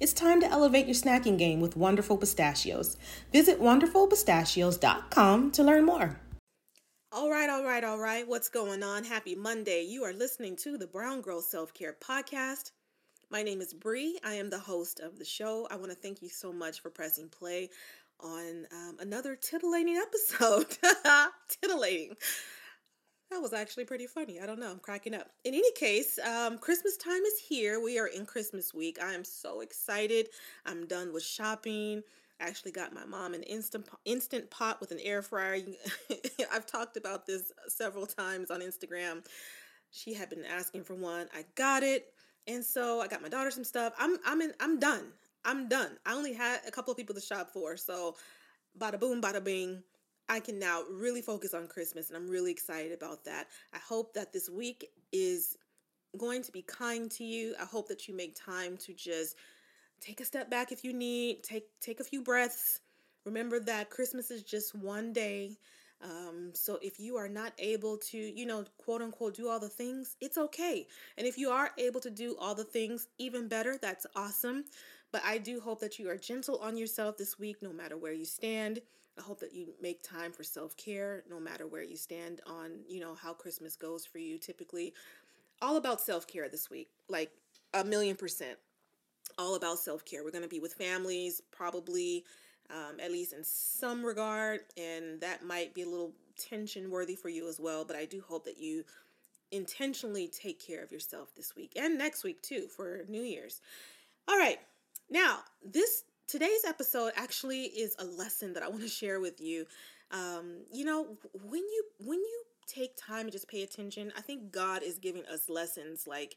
It's time to elevate your snacking game with Wonderful Pistachios. Visit wonderfulpistachios.com to learn more. All right, all right, all right. What's going on? Happy Monday. You are listening to the Brown Girl Self Care Podcast. My name is Bree. I am the host of the show. I want to thank you so much for pressing play on um, another titillating episode. titillating. That was actually pretty funny. I don't know. I'm cracking up. In any case, um, Christmas time is here. We are in Christmas week. I am so excited. I'm done with shopping. I actually got my mom an instant instant pot with an air fryer. I've talked about this several times on Instagram. She had been asking for one. I got it. And so I got my daughter some stuff. I'm I'm in I'm done. I'm done. I only had a couple of people to shop for, so bada boom, bada bing. I can now really focus on Christmas, and I'm really excited about that. I hope that this week is going to be kind to you. I hope that you make time to just take a step back if you need, take take a few breaths. Remember that Christmas is just one day. Um, so if you are not able to, you know, quote unquote, do all the things, it's okay. And if you are able to do all the things, even better, that's awesome. But I do hope that you are gentle on yourself this week, no matter where you stand. I hope that you make time for self care, no matter where you stand on, you know, how Christmas goes for you. Typically, all about self care this week, like a million percent. All about self care. We're going to be with families, probably, um, at least in some regard, and that might be a little tension worthy for you as well. But I do hope that you intentionally take care of yourself this week and next week too for New Year's. All right, now, this today's episode actually is a lesson that I want to share with you. Um, you know, when you when you take time and just pay attention, I think God is giving us lessons like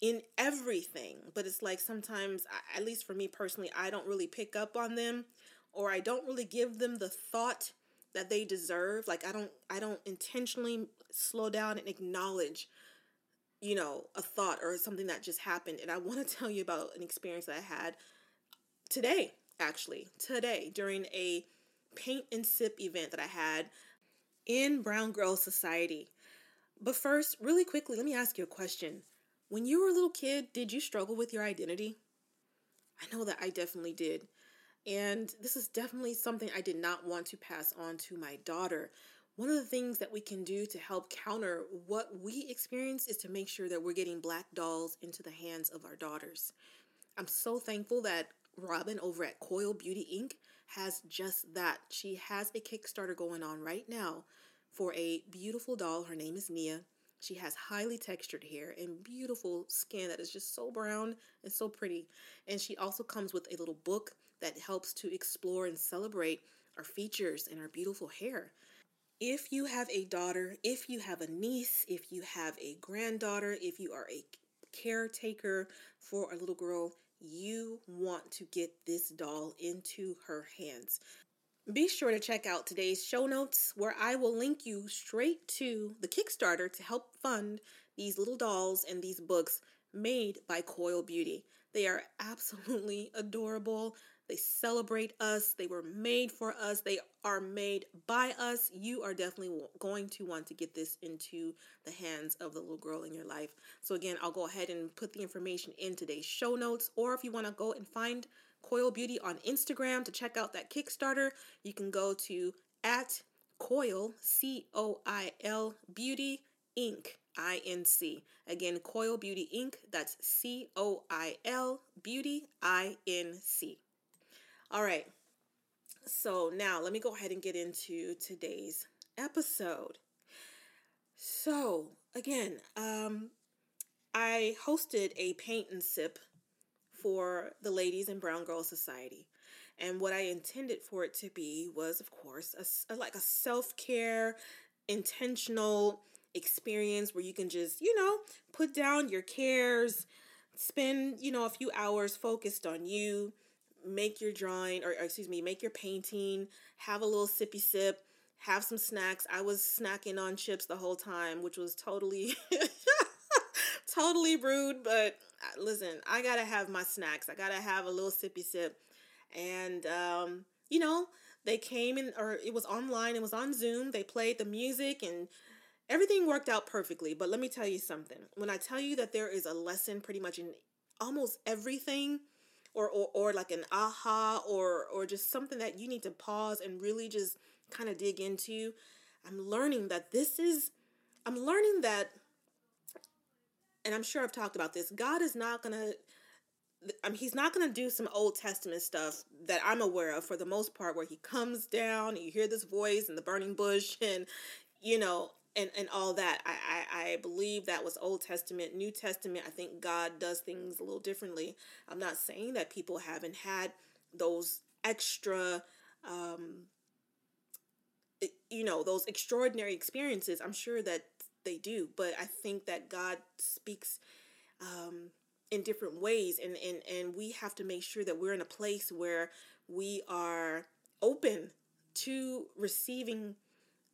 in everything. But it's like sometimes, at least for me personally, I don't really pick up on them, or I don't really give them the thought that they deserve. Like I don't I don't intentionally slow down and acknowledge you know, a thought or something that just happened. And I want to tell you about an experience that I had today, actually, today during a paint and sip event that I had in Brown Girl Society. But first, really quickly, let me ask you a question. When you were a little kid, did you struggle with your identity? I know that I definitely did. And this is definitely something I did not want to pass on to my daughter one of the things that we can do to help counter what we experience is to make sure that we're getting black dolls into the hands of our daughters. I'm so thankful that Robin over at Coil Beauty Inc. has just that. She has a Kickstarter going on right now for a beautiful doll. Her name is Nia. She has highly textured hair and beautiful skin that is just so brown and so pretty. And she also comes with a little book that helps to explore and celebrate our features and our beautiful hair if you have a daughter, if you have a niece, if you have a granddaughter, if you are a caretaker for a little girl, you want to get this doll into her hands. Be sure to check out today's show notes where I will link you straight to the Kickstarter to help fund these little dolls and these books made by Coil Beauty. They are absolutely adorable. They celebrate us. They were made for us. They are made by us. You are definitely going to want to get this into the hands of the little girl in your life. So, again, I'll go ahead and put the information in today's show notes. Or if you want to go and find Coil Beauty on Instagram to check out that Kickstarter, you can go to at Coil, C O I L Beauty Inc. I N C. Again, Coil Beauty Inc. That's C O I L Beauty I N C. All right. So now let me go ahead and get into today's episode. So again, um, I hosted a paint and sip for the ladies in Brown Girl Society. And what I intended for it to be was, of course, a, a like a self care, intentional experience where you can just, you know, put down your cares, spend, you know, a few hours focused on you, make your drawing, or, excuse me, make your painting, have a little sippy sip, have some snacks. I was snacking on chips the whole time, which was totally totally rude, but uh, listen, I gotta have my snacks. I gotta have a little sippy sip. And, um, you know, they came in, or it was online, it was on Zoom. They played the music and everything worked out perfectly. But let me tell you something. When I tell you that there is a lesson pretty much in almost everything, or, or, or like an aha or or just something that you need to pause and really just kind of dig into i'm learning that this is i'm learning that and I'm sure I've talked about this, God is not to I mean, he's not going to do some Old Testament stuff that I'm aware of for the most part, where he comes down and you hear this voice in the burning bush and, you know, and, and all that. I, I, I believe that was Old Testament. New Testament, I think God does things a little differently. I'm not saying that people haven't had those extra, um, you know, those extraordinary experiences. I'm sure that they do but i think that god speaks um, in different ways and, and and we have to make sure that we're in a place where we are open to receiving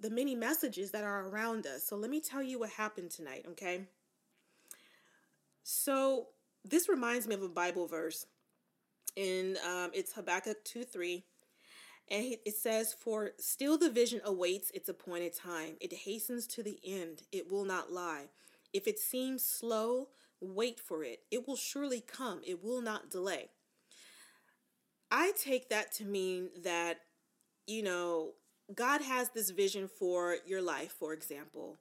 the many messages that are around us so let me tell you what happened tonight okay so this reminds me of a bible verse and um, it's habakkuk 2 3 and it says, For still the vision awaits its appointed time. It hastens to the end. It will not lie. If it seems slow, wait for it. It will surely come. It will not delay. I take that to mean that, you know, God has this vision for your life, for example.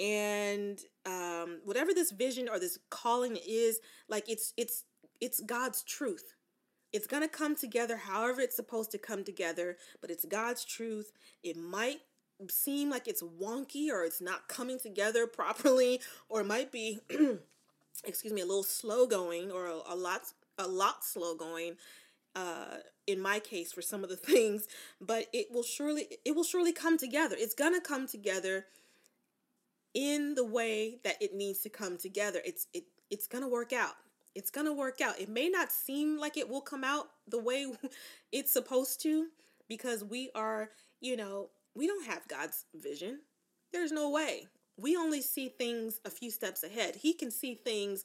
And um, whatever this vision or this calling is, like it's it's it's God's truth it's to come together however it's supposed to come together, but it's God's truth. It might seem like it's wonky or it's not coming together properly or it might be excuse me a little slow going or a, a lot a lot slow going uh, in my case for some of the things but it will surely it will surely come together it's gonna come together in the way that it needs to come together it's it it's gonna work out it's to work out. It may not seem like it will come out the way it's supposed to because we are, you know, we don't have God's vision. There's no way. We only see things a few steps ahead. He can see things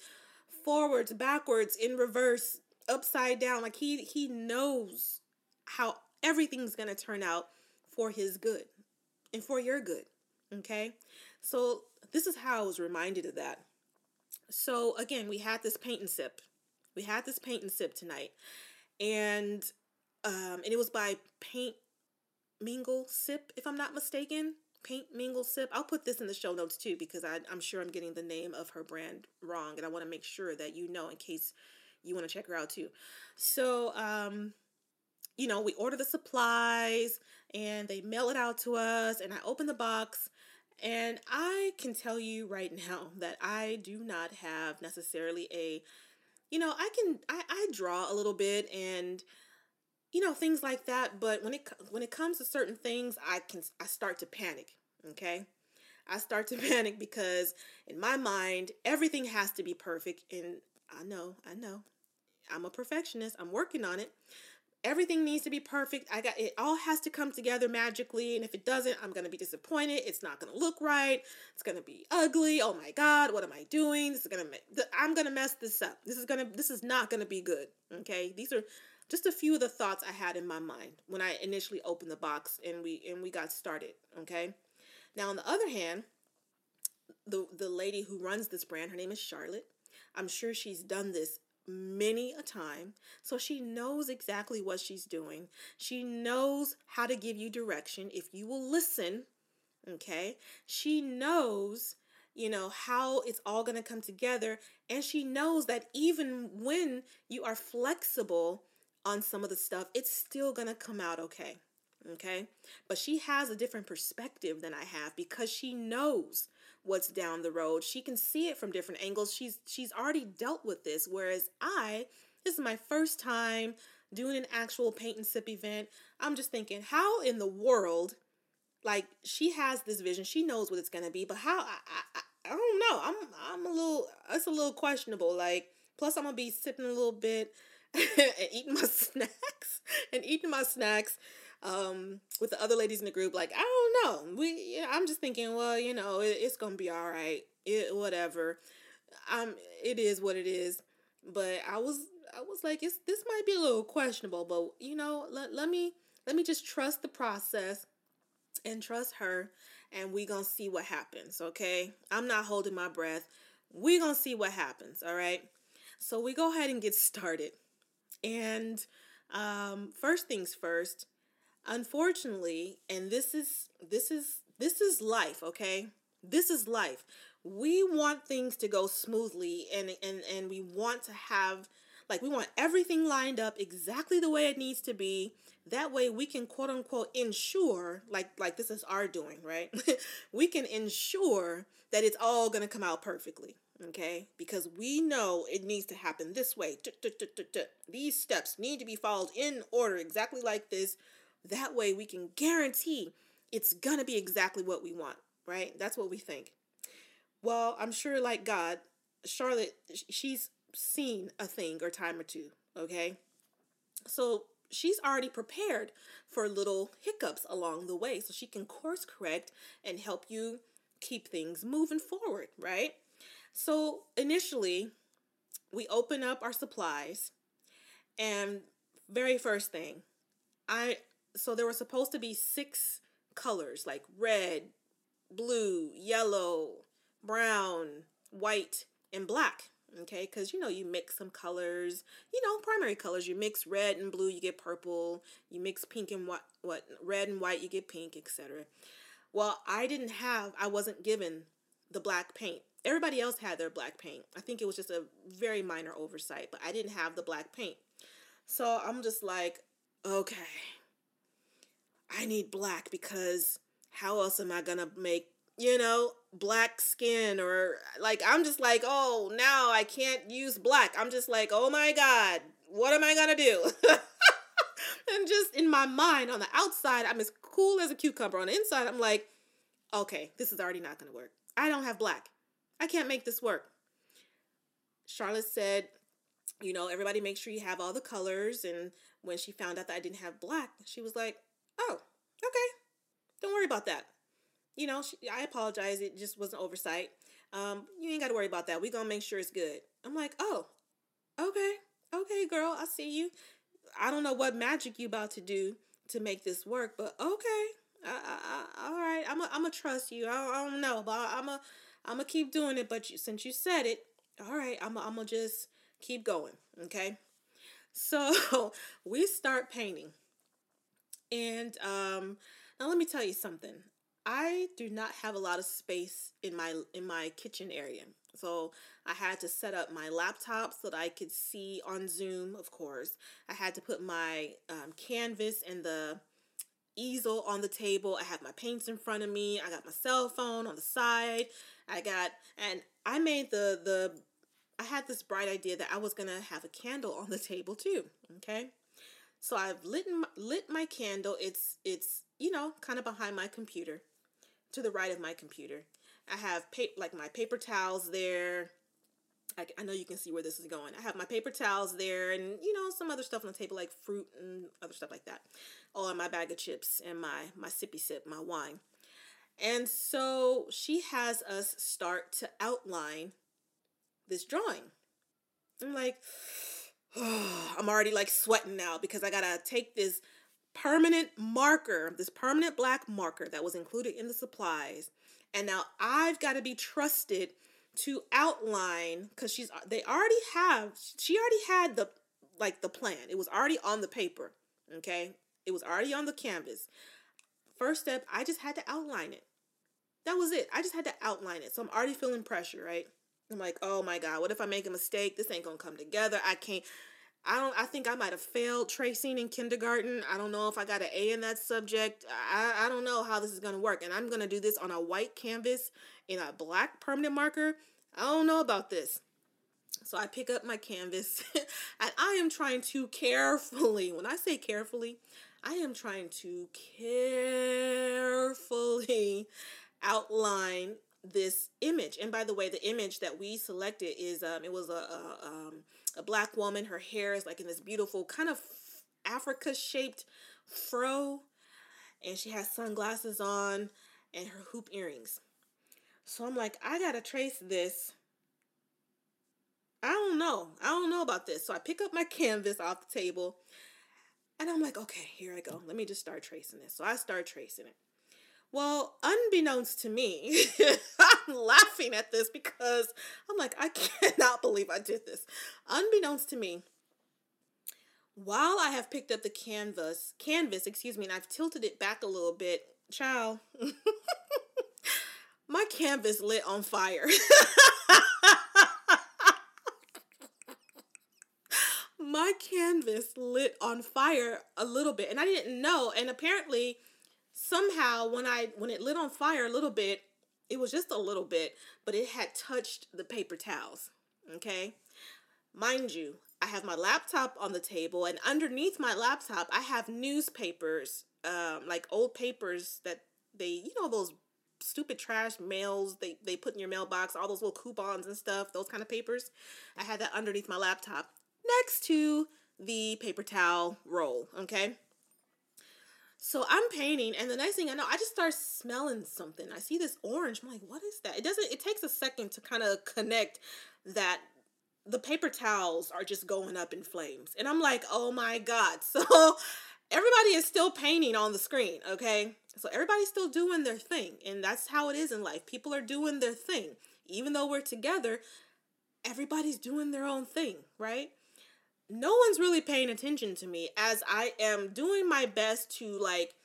forwards, backwards, in reverse, upside down. Like he he knows how everything's going to turn out for his good and for your good. Okay? So this is how I was reminded of that so again, we had this paint and sip. We had this paint and sip tonight. And um and it was by Paint Mingle Sip, if I'm not mistaken. Paint Mingle Sip. I'll put this in the show notes too because I, I'm sure I'm getting the name of her brand wrong, and I want to make sure that you know in case you want to check her out too. So, um, you know, we order the supplies and they mail it out to us, and I open the box and I can tell you right now that I do not have necessarily a, you know, I can I, I draw a little bit and you know things like that. But when it when it comes to certain things, I can I start to panic. Okay, I start to panic because in my mind everything has to be perfect, and I know I know I'm a perfectionist. I'm working on it everything needs to be perfect. I got it all has to come together magically, and if it doesn't, I'm gonna be disappointed. It's not gonna look right. It's gonna be ugly. Oh my god, what am I doing? This is gonna I'm gonna mess this up. This is gonna this is not gonna be good. Okay, these are just a few of the thoughts I had in my mind when I initially opened the box and we and we got started. Okay, now on the other hand, the the lady who runs this brand, her name is Charlotte. I'm sure she's done this many a time. So she knows exactly what she's doing. She knows how to give you direction if you will listen. Okay. She knows, you know, how it's all going to come together. And she knows that even when you are flexible on some of the stuff, it's still going to come out okay. Okay. But she has a different perspective than I have because she knows what's down the road. She can see it from different angles. She's she's already dealt with this whereas I this is my first time doing an actual paint and sip event. I'm just thinking, how in the world like she has this vision. She knows what it's going to be, but how I, I I don't know. I'm I'm a little it's a little questionable like plus I'm going to be sipping a little bit and eating my snacks and eating my snacks um, with the other ladies in the group. Like, I don't know. We, you know, I'm just thinking, well, you know, it, it's gonna be all right. It whatever. Um, it is what it is. But I was, I was like, it's this might be a little questionable, but you know, let let me let me just trust the process and trust her, and we gonna see what happens. Okay, I'm not holding my breath. We gonna see what happens. All right. So we go ahead and get started. And um, first things first, unfortunately, and this is this is this is life, okay? This is life. We want things to go smoothly and and and we want to have like we want everything lined up exactly the way it needs to be. That way we can quote unquote ensure like like this is our doing, right? we can ensure that it's all going to come out perfectly okay? Because we know it needs to happen this way. These steps need to be followed in order, exactly like this. That way, we can guarantee it's gonna be exactly what we want, right? That's what we think. Well, I'm sure, like God, Charlotte, she's seen a thing or time or two, okay? So she's already prepared for little hiccups along the way so she can course correct and help you keep things moving forward, right? So initially, we open up our supplies, and very first thing, I so there were supposed to be six colors like red, blue, yellow, brown, white, and black. Okay, because you know you mix some colors, you know primary colors. You mix red and blue, you get purple. You mix pink and what what red and white, you get pink, etc. Well, I didn't have, I wasn't given the black paint. Everybody else had their black paint. I think it was just a very minor oversight, but I didn't have the black paint. So I'm just like, okay, I need black because how else am I gonna make, you know, black skin or like I'm just like, oh, now I can't use black. I'm just like, oh my God, what am I gonna do? and just in my mind, on the outside, I'm as cool as a cucumber. On the inside, I'm like, okay, this is already not gonna work. I don't have black. I can't make this work. Charlotte said, you know, everybody make sure you have all the colors. And when she found out that I didn't have black, she was like, oh, okay, don't worry about that. You know, she, I apologize. It just was an oversight. Um, you ain't got to worry about that. we going to make sure it's good. I'm like, oh, okay, okay, girl, I see you. I don't know what magic you about to do to make this work, but okay. I, I, I, all right, I'm a, I'm gonna trust you. I, I don't know, but I'm a I'm gonna keep doing it. But you, since you said it, all right, I'm I'm gonna just keep going. Okay. So we start painting, and um, now let me tell you something. I do not have a lot of space in my in my kitchen area. So I had to set up my laptop so that I could see on Zoom, of course. I had to put my um, canvas and the easel on the table. I have my paints in front of me. I got my cell phone on the side. I got and I made the the I had this bright idea that I was gonna have a candle on the table too. Okay, so I've lit my, lit my candle. It's it's you know kind of behind my computer, to the right of my computer. I have pa- like my paper towels there. I, I know you can see where this is going. I have my paper towels there, and you know some other stuff on the table like fruit and other stuff like that. Oh, and my bag of chips and my my sippy sip, my wine. And so she has us start to outline this drawing. I'm like, I'm already like sweating now because I gotta take this permanent marker, this permanent black marker that was included in the supplies. And now I've got to be trusted to outline because she's uh, they already have she already had the like the plan. It was already on the paper. Okay. It was already on the canvas. First step, I just had to outline it. That was it. I just had to outline it. So I'm already feeling pressure, right? I'm like, oh my God, what if I make a mistake? This ain't gonna come together. I can't. I don't I think I might have failed tracing in kindergarten. I don't know if I got an A in that subject. I, I don't know how this is gonna work. And I'm gonna do this on a white canvas in a black permanent marker. I don't know about this. So I pick up my canvas and I am trying to carefully, when I say carefully, I am trying to carefully outline this image. And by the way, the image that we selected is um it was a a, um, a black woman. Her hair is like in this beautiful kind of Africa shaped fro, and she has sunglasses on and her hoop earrings. So I'm like, I gotta trace this. I don't know. I don't know about this. So I pick up my canvas off the table and I'm like, okay, here I go. Let me just start tracing this. So I start tracing it. Well, unbeknownst to me, I'm laughing at this because I'm like, I cannot believe I did this. Unbeknownst to me, while I have picked up the canvas, canvas, excuse me, and I've tilted it back a little bit, child, my canvas lit on fire. my canvas lit on fire a little bit and I didn't know and apparently somehow when I when it lit on fire a little bit, it was just a little bit, but it had touched the paper towels. Okay? Mind you, I have my laptop on the table and underneath my laptop I have newspapers, um, like old papers that they, you know, those stupid trash mails they, they put in your mailbox, all those little coupons and stuff, those kind of papers. I had that underneath my laptop next to the paper towel roll, okay? So I'm painting, and the next thing I know, I just start smelling something. I see this orange. I'm like, what is that? It doesn't, it takes a second to kind of connect that the paper towels are just going up in flames. And I'm like, oh my God. So everybody is still painting on the screen, okay? So everybody's still doing their thing. And that's how it is in life. People are doing their thing. Even though we're together, everybody's doing their own thing, right? No one's really paying attention to me as I am doing my best to like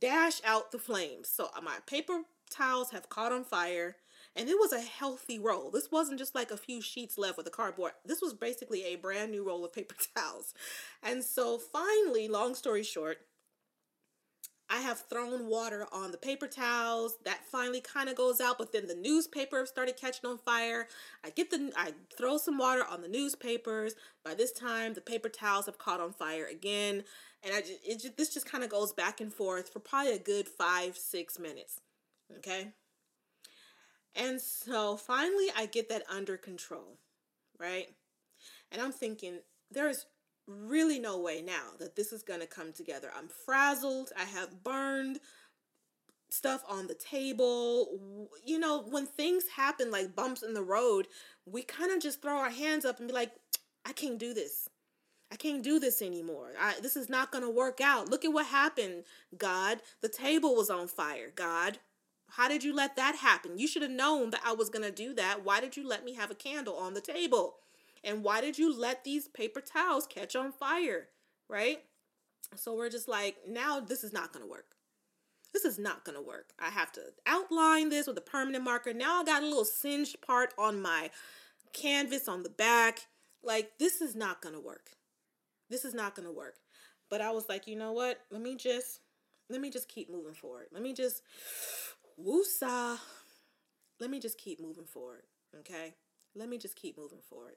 dash out the flames. So my paper towels have caught on fire and it was a healthy roll. This wasn't just like a few sheets left with the cardboard. This was basically a brand new roll of paper towels. And so finally, long story short, I have thrown water on the paper towels. That finally kind of goes out, but then the newspaper started catching on fire. I get the I throw some water on the newspapers. By this time, the paper towels have caught on fire again, and I just, it just this just kind of goes back and forth for probably a good five six minutes. Okay. And so finally, I get that under control, right? And I'm thinking, there's really no way now that this is going to come together. I'm frazzled. I have burned stuff on the table. You know, when things happen like bumps in the road, we kind of just throw our hands up and be like, I can't do this. I can't do this anymore. I, this is not going to work out. Look at what happened, God. The table was on fire, God. How did you let that happen? You should have known that I was going to do that. Why did you let me have a candle on the table? And why did you let these paper towels catch on fire? Right? So we're just like, now this is not going to work. This is not going to work. I have to outline this with a permanent marker. Now I got a little singed part on my canvas on the back. Like, this is not going to work. This is not going to work. But I was like, you know what? Let me just, let me just keep moving forward. Let me just, woosah. Let me just keep moving forward. Okay? Let me just keep moving forward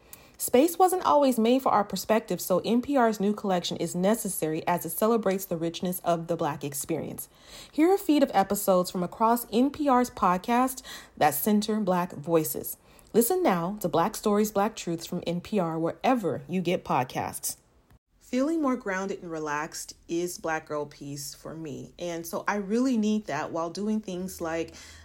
Space wasn't always made for our perspective, so NPR's new collection is necessary as it celebrates the richness of the Black experience. Here are a feed of episodes from across NPR's podcast that center Black voices. Listen now to Black Stories, Black Truths from NPR wherever you get podcasts. Feeling more grounded and relaxed is Black Girl Peace for me. And so I really need that while doing things like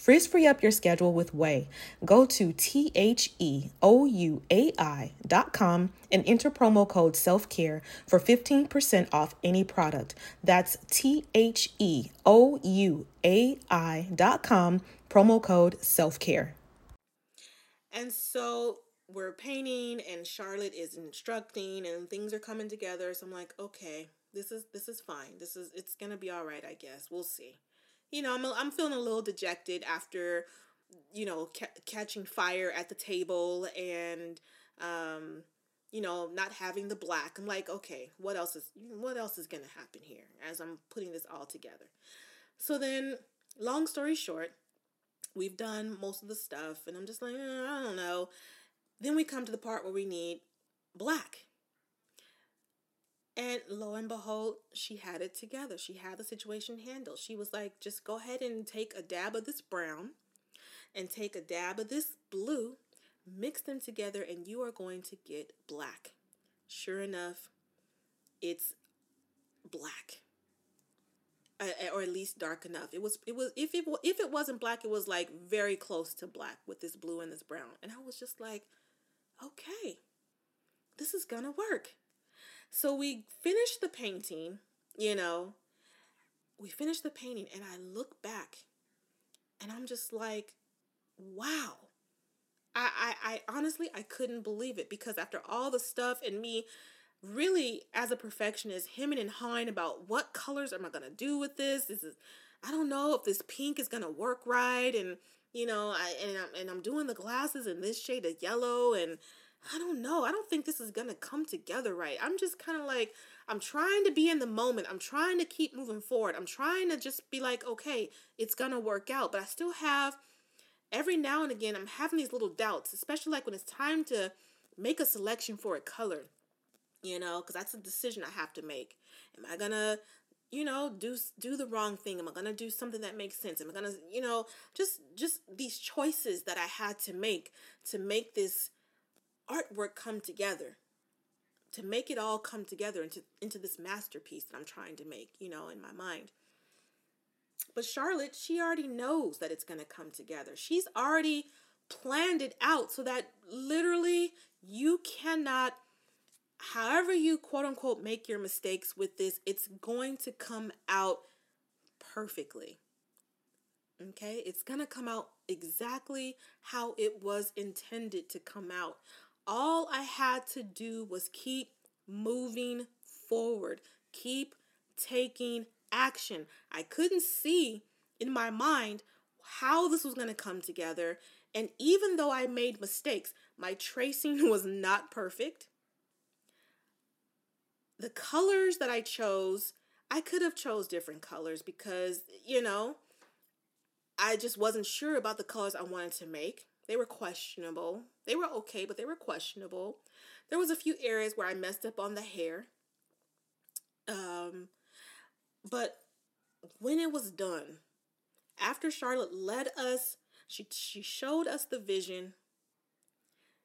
Frizz free up your schedule with Ouai. Go to T H E O U A I dot com and enter promo code self care for 15% off any product. That's T H E O U A I dot com, promo code self care. And so we're painting and Charlotte is instructing and things are coming together. So I'm like, okay, this is this is fine. This is it's gonna be all right, I guess. We'll see you know, I'm I'm feeling a little dejected after, you know, ca- catching fire at the table and, um, you know, not having the black. I'm like, okay, what else is what else is gonna happen here as I'm putting this all together? So then, long story short, we've done most of the stuff, and I'm just like, eh, I don't know. Then we come to the part where we need black. And lo and behold, she had it together. She had the situation handled. She was like, just go ahead and take a dab of this brown and take a dab of this blue, mix them together, and you are going to get black. Sure enough, it's black. Uh, or at least dark enough. It was it was if it if it wasn't black, it was like very close to black with this blue and this brown. And I was just like, okay, this is gonna work. So we finished the painting, you know, we finished the painting, and I look back and I'm just like, wow. I, I, I honestly I couldn't believe it because after all the stuff and me really as a perfectionist hemming and hawing about what colors am I gonna do with this? This is I don't know if this pink is gonna work right and you know I and I'm and I'm doing the glasses in this shade of yellow and I don't know. I don't think this is going to come together right. I'm just kind of like, I'm trying to be in the moment. I'm trying to keep moving forward. I'm trying to just be like, okay, it's going to work out. But I still have, every now and again, I'm having these little doubts, especially like when it's time to make a selection for a color, you know, because that's a decision I have to make. Am I going to you know do do the wrong thing am i going to do something that makes sense am i going to you know just just these choices that i had to make to make this artwork come together to make it all come together into into this masterpiece that I'm trying to make, you know, in my mind. But Charlotte, she already knows that it's going to come together. She's already planned it out so that literally you cannot however you quote unquote make your mistakes with this, it's going to come out perfectly. Okay? It's going to come out exactly how it was intended to come out. All I had to do was keep moving forward, keep taking action. I couldn't see in my mind how this was going to come together. And even though I made mistakes, my tracing was not perfect. The colors that I chose, I could have chose different colors because, you know, I just wasn't sure about the colors I wanted to make. They were questionable. They were okay, but they were questionable. There was a few areas where I messed up on the hair. Um, but when it was done, after Charlotte led us, she she showed us the vision.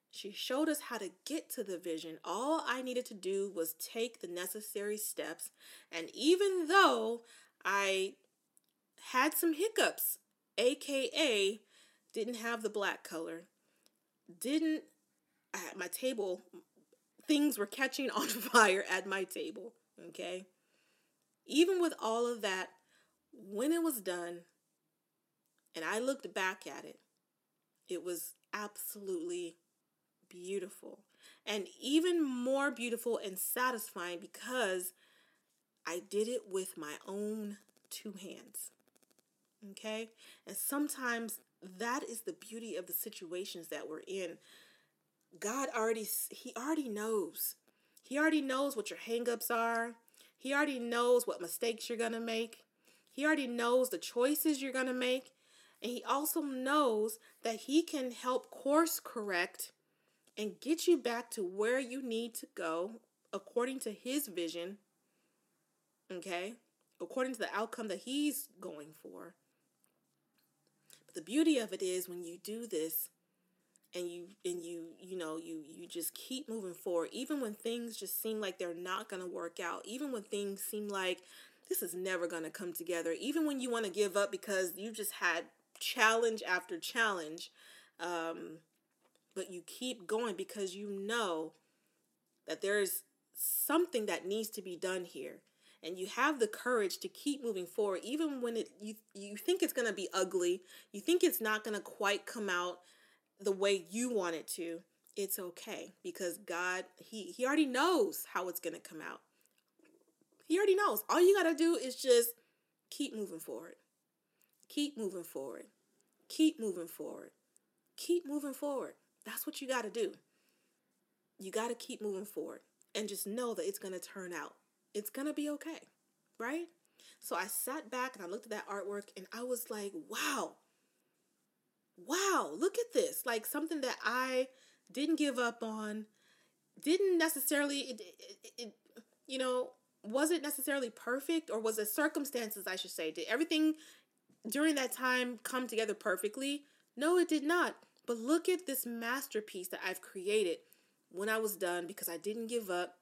She showed us how to get to the vision. All I needed to do was take the necessary steps. And even though I had some hiccups, aka didn't have the black color, didn't at my table things were catching on fire at my table, okay? Even with all of that, when it was done and I looked back at it, it was absolutely beautiful. And even more beautiful and satisfying because I did it with my own two hands. Okay? And sometimes that is the beauty of the situations that we're in. God already he already knows. He already knows what your hangups are. He already knows what mistakes you're going to make. He already knows the choices you're going to make. And he also knows that he can help course correct and get you back to where you need to go according to his vision. Okay? According to the outcome that he's going for. The beauty of it is when you do this and you and you you know you you just keep moving forward even when things just seem like they're not going to work out even when things seem like this is never going to come together even when you want to give up because you just had challenge after challenge um, but you keep going because you know that there's something that needs to be done here and you have the courage to keep moving forward even when it you you think it's going to be ugly you think it's not going to quite come out the way you want it to it's okay because god he he already knows how it's going to come out. He already knows. All you got to do is just keep moving forward. Keep moving forward. Keep moving forward. Keep moving forward. That's what you got to do. You got to keep moving forward and just know that it's going to turn out it's going to be okay, right? So I sat back and I looked at that artwork and I was like, wow, wow, look at this. Like something that I didn't give up on, didn't necessarily, it, it, it, you know, was it necessarily perfect or was it circumstances, I should say? Did everything during that time come together perfectly? No, it did not. But look at this masterpiece that I've created when I was done because I didn't give up.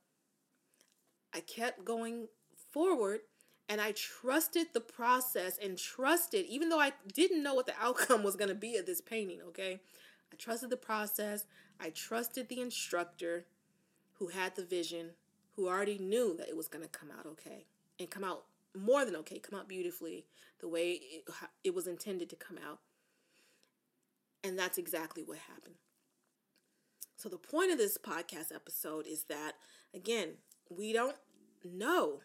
I kept going forward and I trusted the process and trusted, even though I didn't know what the outcome was going to be of this painting, okay? I trusted the process. I trusted the instructor who had the vision, who already knew that it was going to come out okay and come out more than okay, come out beautifully the way it, it was intended to come out. And that's exactly what happened. So, the point of this podcast episode is that, again, we don't know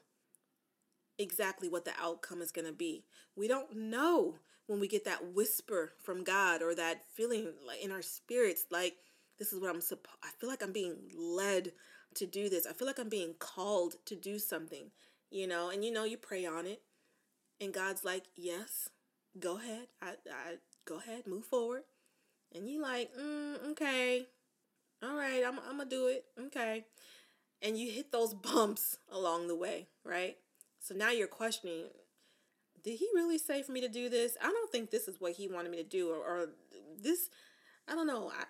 exactly what the outcome is going to be. We don't know when we get that whisper from God or that feeling like in our spirits like this is what I'm supposed I feel like I'm being led to do this. I feel like I'm being called to do something, you know, and you know you pray on it and God's like, "Yes, go ahead. I I go ahead, move forward." And you're like, mm, "Okay. All right, I'm I'm going to do it." Okay and you hit those bumps along the way, right? So now you're questioning did he really say for me to do this? I don't think this is what he wanted me to do, or, or this, I don't know. I,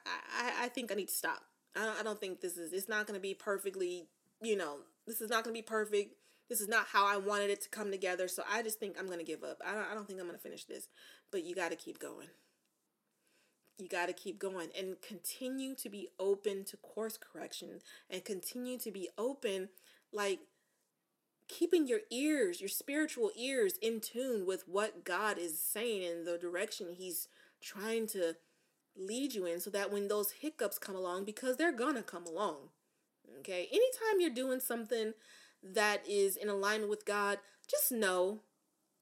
I, I think I need to stop. I don't, I don't think this is, it's not going to be perfectly, you know, this is not going to be perfect. This is not how I wanted it to come together. So I just think I'm going to give up. I don't, I don't think I'm going to finish this, but you got to keep going. You got to keep going and continue to be open to course correction and continue to be open like keeping your ears your spiritual ears in tune with what god is saying in the direction he's trying to lead you in so that when those hiccups come along because they're gonna come along okay? Anytime you're doing something that is in alignment with god just know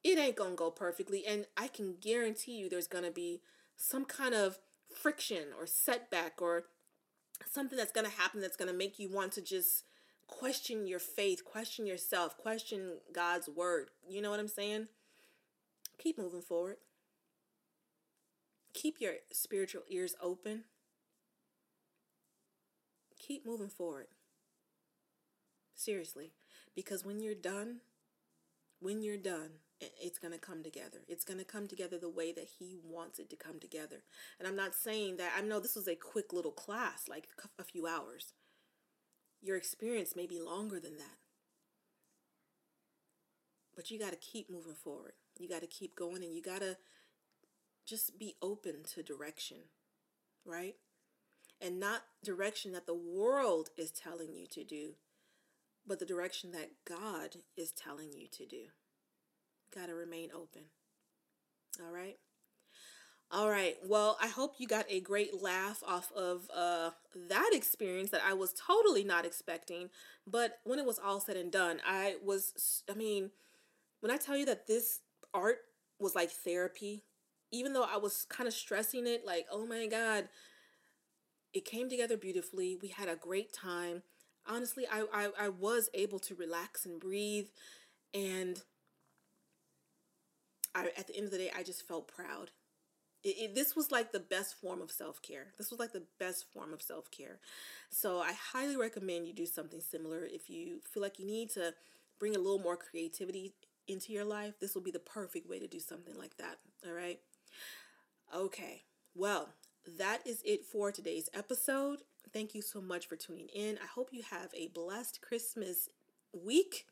it ain't gonna go perfectly and i can guarantee you there's gonna be some kind of friction or setback or something that's going to happen that's going to make you want to just question your faith, question yourself, question God's word. You know what I'm saying? Keep moving forward. Keep your spiritual ears open. Keep moving forward. Seriously. Because when you're done, when you're done, it's going to come together. It's going to come together the way that he wants it to come together. And I'm not saying that, I know this was a quick little class, like a few hours. Your experience may be longer than that. But you got to keep moving forward. You got to keep going and you got to just be open to direction, right? And not direction that the world is telling you to do, but the direction that God is telling you to do. Got to remain open. All right. All right. Well, I hope you got a great laugh off of uh, that experience that I was totally not expecting. But when it was all said and done, I was, I mean, when I tell you that this art was like therapy, even though I was kind of stressing it, like, oh my God, it came together beautifully. We had a great time. Honestly, I, I, I was able to relax and breathe. And I, at the end of the day, I just felt proud. It, it, this was like the best form of self care. This was like the best form of self care. So I highly recommend you do something similar. If you feel like you need to bring a little more creativity into your life, this will be the perfect way to do something like that. All right. Okay. Well, that is it for today's episode. Thank you so much for tuning in. I hope you have a blessed Christmas week.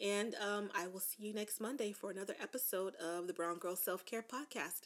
And um, I will see you next Monday for another episode of the Brown Girl Self Care Podcast.